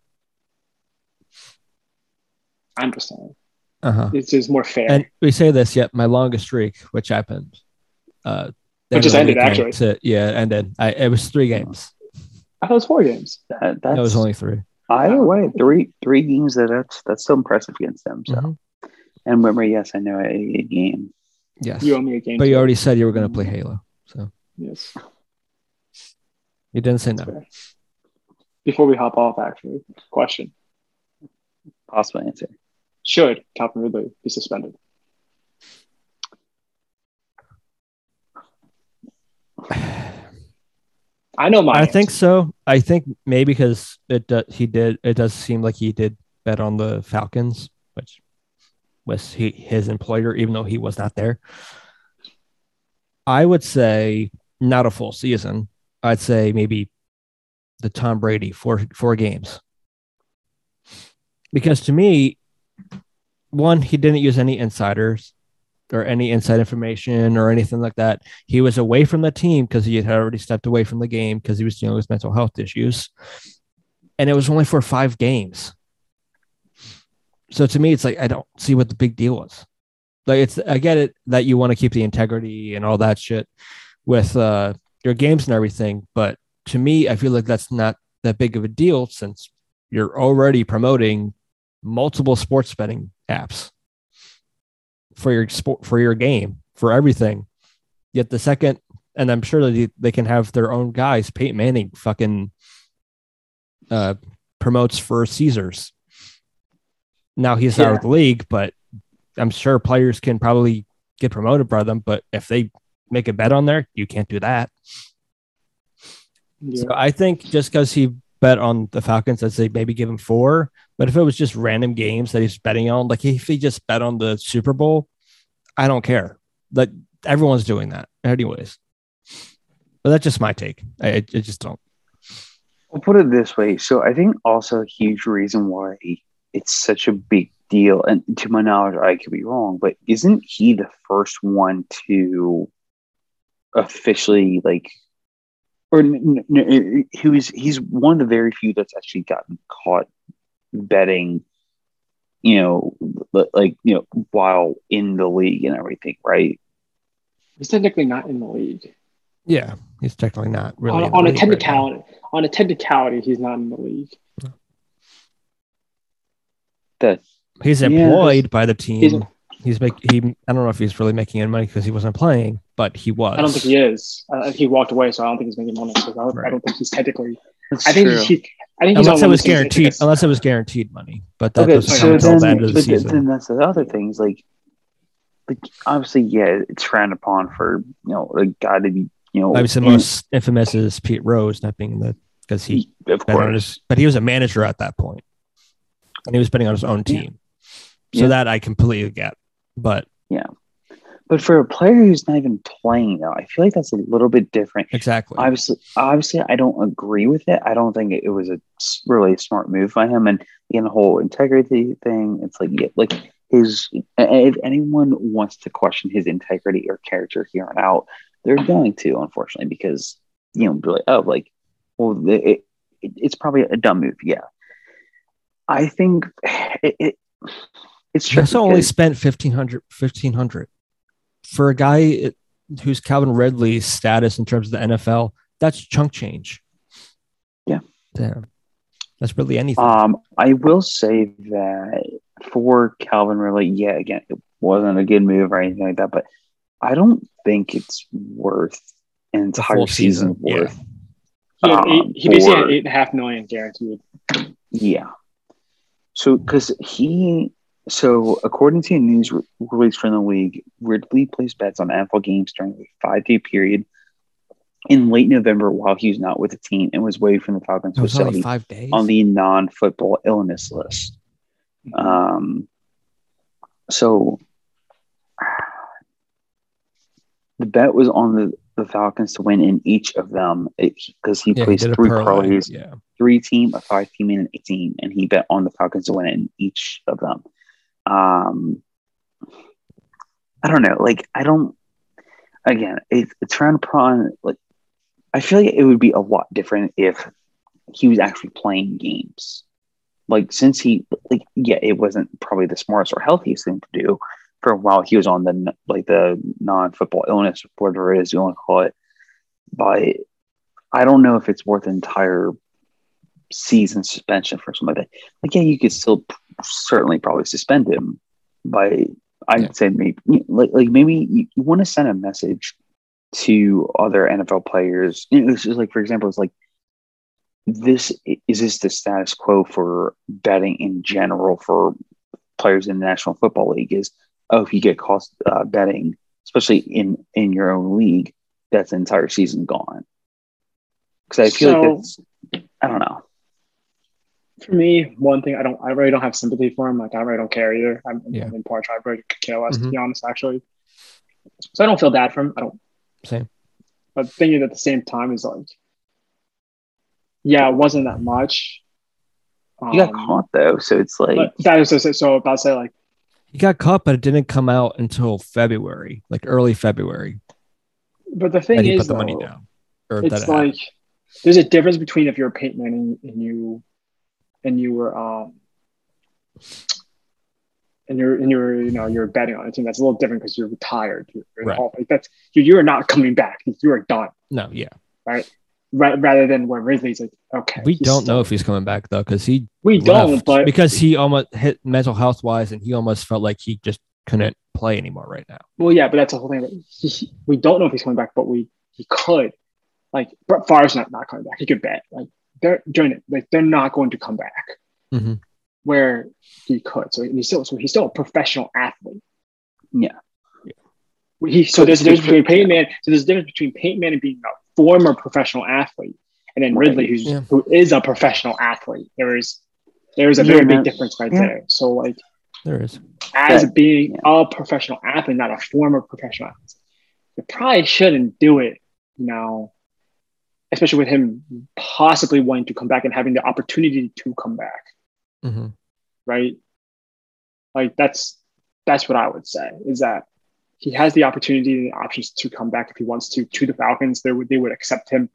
C: I'm just saying
A: Uh-huh.
C: this is more fair.
A: And we say this yet my longest streak, which happened, uh,
C: Which just ended, actually.
A: To, yeah, ended. I it was three games.
C: I thought it was four games.
B: That, that's
A: That was only three.
B: either way three three games. That that's that's so impressive against them. So
A: Mhm.
B: and remember, yes, I know a, a game.
A: Yes,
C: You owe me a game.
A: but you already said you were going to play Halo, so
C: yes.
A: you didn't say
C: that's
A: no.
C: fair. Before we hop off, actually, question:
B: Possible answer.
C: Should Calvin Ridley be suspended? I know my.
A: I think so. I think maybe because it do, he did. It does seem like he did bet on the Falcons, which was he, his employer, even though he was not there. I would say not a full season. I'd say maybe the Tom Brady four four games. Because to me, one, he didn't use any insiders or any inside information or anything like that. He was away from the team because he had already stepped away from the game because he was dealing with mental health issues. And it was only for five games. So to me, it's like I don't see what the big deal was. Like it's I get it that you want to keep the integrity and all that shit with uh your games and everything, but to me, I feel like that's not that big of a deal since you're already promoting multiple sports betting apps for your sport for your game for everything. Yet the second, and I'm sure that they, they can have their own guys. Peyton Manning fucking uh, promotes for Caesars. Now he's out of the league, but I'm sure players can probably get promoted by them. But if they make a bet on there, you can't do that.
C: Yeah.
A: So I think just because he bet on the Falcons, I'd say maybe give him four. But if it was just random games that he's betting on, like if he just bet on the Super Bowl, I don't care. Like everyone's doing that, anyways. But that's just my take. I, I just don't.
B: I'll put it this way. So I think also a huge reason why it's such a big deal, and to my knowledge, I could be wrong, but isn't he the first one to officially like, or n- n- uh, he was he's one of the very few that's actually gotten caught betting, you know, like you know, while in the league and everything, right?
C: He's technically not in the league.
A: Yeah, he's technically not really
C: on, on a
A: league right
C: technicality, on a technicality, he's not in the league.
B: That
A: He's
B: Yeah.
A: employed by the team.
C: He's-
A: He's, make he. I don't know if he's really making any money because he wasn't playing, but he was.
C: I don't think he is. Uh, he walked away, so I don't think he's making money. So I, don't, I don't think he's technically.
B: that's
C: I think
B: true.
C: he. I think he's
A: unless
C: on
A: it was
C: of those teams that
A: guaranteed. Unless it was guaranteed money, but that
B: okay,
A: doesn't
B: so
A: come until
B: then,
A: the end of the
B: but then-
A: season.
B: then that's the other things. Like, like obviously, yeah, it's frowned upon for you know a guy to be you know.
A: Obviously, the most infamous is Pete Rose not being the because he
B: of course,
A: his, but he was a manager at that point, and he was betting on his own
B: Yeah.
A: team. So
B: Yeah.
A: that I completely get, but yeah.
B: But for a player who's not even playing, though, I feel like that's a little bit different.
A: Exactly.
B: Obviously, obviously, I don't agree with it. I don't think it, was a really smart move by him. And in the whole integrity thing, it's like, yeah, like his. If anyone wants to question his integrity or character here and out, they're going to, unfortunately, because you know, be like, oh, like, well, it, it, it's probably a dumb move. Yeah, I think it. It it's
A: He also only spent 1500 1500 for a guy it- who's Calvin Ridley's status in terms of the NFL. That's chunk change.
B: Yeah.
A: Damn. That's really anything.
B: Um, I will say that for Calvin Ridley, yeah, again, it wasn't a good move or anything like that, but I don't think it's worth an
A: The
B: entire
A: full
B: season,
A: season, yeah.
B: worth.
C: He, had
B: um,
C: eight, he basically had
B: for-
C: eight and a half million guaranteed.
B: Yeah. So, because he, so according to a news re- release from the league, Ridley placed bets on NFL games during a five day period in late November while he was not with the team and was waived from the Falcons
A: only
B: facility
A: five days.
B: on the non football illness list. Um, so the bet was on the, the Falcons to win in each of them because he
A: Yeah, he
B: plays
A: did a
B: three
A: parlay,
B: parlays,
A: Yeah.
B: three team, a five team, and an eight team, and he bet on the Falcons to win in each of them. Um, I don't know, like I don't. Again, it, it's trying to. Like I feel like it would be a lot different if he was actually playing games. Like since he, like yeah, it wasn't probably the smartest or healthiest thing to do for a while. He was on the like the non-football illness, whatever it is you want to call it. But I don't know if it's worth an entire season suspension for somebody. Like yeah, you could still certainly probably suspend him. by I'd
A: Yeah.
B: say maybe like like maybe you, you want to send a message to other NFL players. You know, it's just like for example, it's like this is this the status quo for betting in general for players in the National Football League is oh if you get caught uh, betting, especially in in your own league, that's the entire season gone. Because I feel like
C: So-
B: that's I don't know.
C: For me, one thing I don't, I really don't have sympathy for him. Like I really don't care either. I'm
A: Yeah.
C: in part I really could care less, to be honest. Actually, so I don't feel bad for him. I don't.
A: Same.
C: But thinking at the same time is like, yeah, it wasn't that much.
B: You got
C: Um,
B: caught though, so it's like
C: But that was just so about to say like
A: He got caught, but it didn't come out until February, like early February.
C: But the thing is,
A: put the money
C: though,
A: down.
C: It's
A: it
C: like there's a difference between if you're Peyton Manning and you and you were um and you're and you're you know you're betting on a team that's a little different because you're retired. You're, you're
A: Right.
C: hall. Like that's you, you are not coming back. You are done.
A: no, yeah. Right.
C: Ra- rather than where Ridley's like, okay,
A: We don't
C: still-
A: know if he's coming back though, because he
C: we don't, but
A: because he almost hit mental health wise, and he almost felt like he just couldn't play anymore right now.
C: well, yeah, but that's the whole thing. He, he- we don't know if he's coming back, but we he could. Like Brett Favre's not not coming back. He could bet. Like they're doing it. Like they're not going to come back.
A: Mhm.
C: where he could. So he's still so he's still a professional athlete.
B: Yeah.
C: He, so
B: So-
C: there's a
B: so-
C: difference between Peyton Man. So there's a difference between Peyton and being a former professional athlete and then Ridley, who's
A: Yeah.
C: who is a professional athlete. There is there is a very
B: man.
C: big difference right
B: Yeah.
C: there. So like
A: There is.
C: as
B: Yeah.
C: being a professional athlete, not a former professional athlete, you probably shouldn't do it now, especially with him possibly wanting to come back and having the opportunity to come back
A: hmm
C: right? Like that's that's what I would say is that he has the opportunity and the options to come back if he wants to to the Falcons. They would they would accept him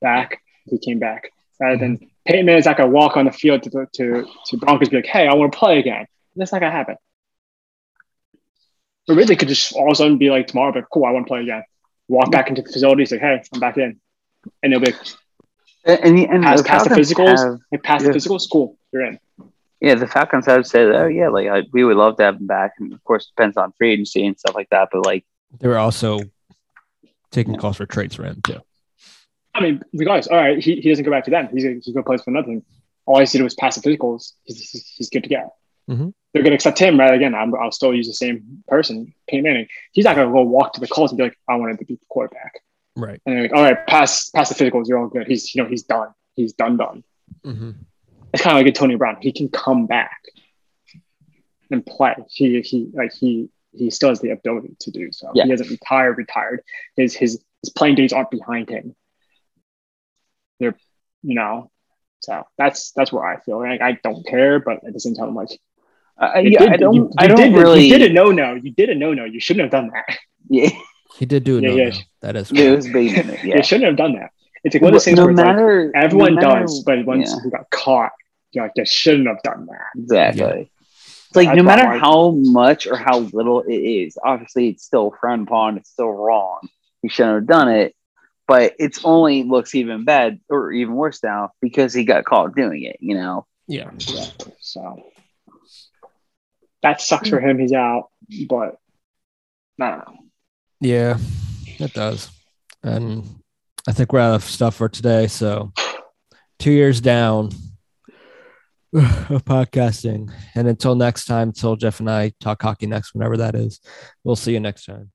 C: back if he came back rather than Peyton Manning's not gonna walk on the field to to to Broncos and be like, hey, I want to play again. That's not gonna happen. But Ridley could just all of a sudden be like tomorrow, but cool, I want to play again. Walk back into the facility, say, hey, I'm back in, and they'll be like,
B: and, and, the- and
C: pass,
B: the
C: pass the
B: Falcons
C: physicals,
B: have-
C: like, pass
B: yeah.
C: the physicals, cool, you're in.
B: yeah, the Falcons have said, oh yeah, like I, we would love to have him back, and of course, it depends on free agency and stuff like that. But like,
A: They were also taking
B: Yeah.
A: calls for trades for him too.
C: I mean, regardless, all right, he, he doesn't go back to them. He's he's gonna play for nothing. All he has to is pass the physicals. He's, he's, he's good to go.
A: Mhm.
C: They're gonna accept him, right? Again, I'm, I'll still use the same person, Peyton Manning. He's not gonna go walk to the Colts and be like, I wanted to be the quarterback.
A: Right.
C: And they're like, all right, pass pass the physicals. You're all good. He's you know he's done. He's done done.
A: hmm
C: It's kind of like a Tony Brown. He can come back and play. He he like he he still has the ability to do so.
B: Yeah.
C: He hasn't retired, retired. His his his playing days aren't behind him. They're, you know, so that's that's where I feel. Like I don't care, but at the same time, I'm like,
B: Uh, yeah,
C: did-
B: I don't.
C: You,
B: I don't
C: did,
B: really.
C: You did a no no. You did a no no. You shouldn't have done that.
B: Yeah,
A: He did do it.
C: Yeah,
A: no,
C: yeah.
A: no. That is.
B: it was big. in it,
C: shouldn't have done that. It's like one of those things
B: no
C: where it's like, everyone
B: no matter-
C: does, but once
B: yeah.
C: you got caught, you're like, you shouldn't have done that.
B: Exactly. It's like
C: That's
B: no matter
C: my-
B: how much or how little it is, obviously it's still frowned upon. It's still wrong. He shouldn't have done it. But it's only looks even bad or even worse now because he got caught doing it. You know.
A: Yeah.
C: Exactly. So that sucks for him. He's out, but I don't know.
A: Yeah, it does. And I think we're out of stuff for today. So two years down of podcasting. And until next time, until Jeff and I talk hockey next, whenever that is, we'll see you next time.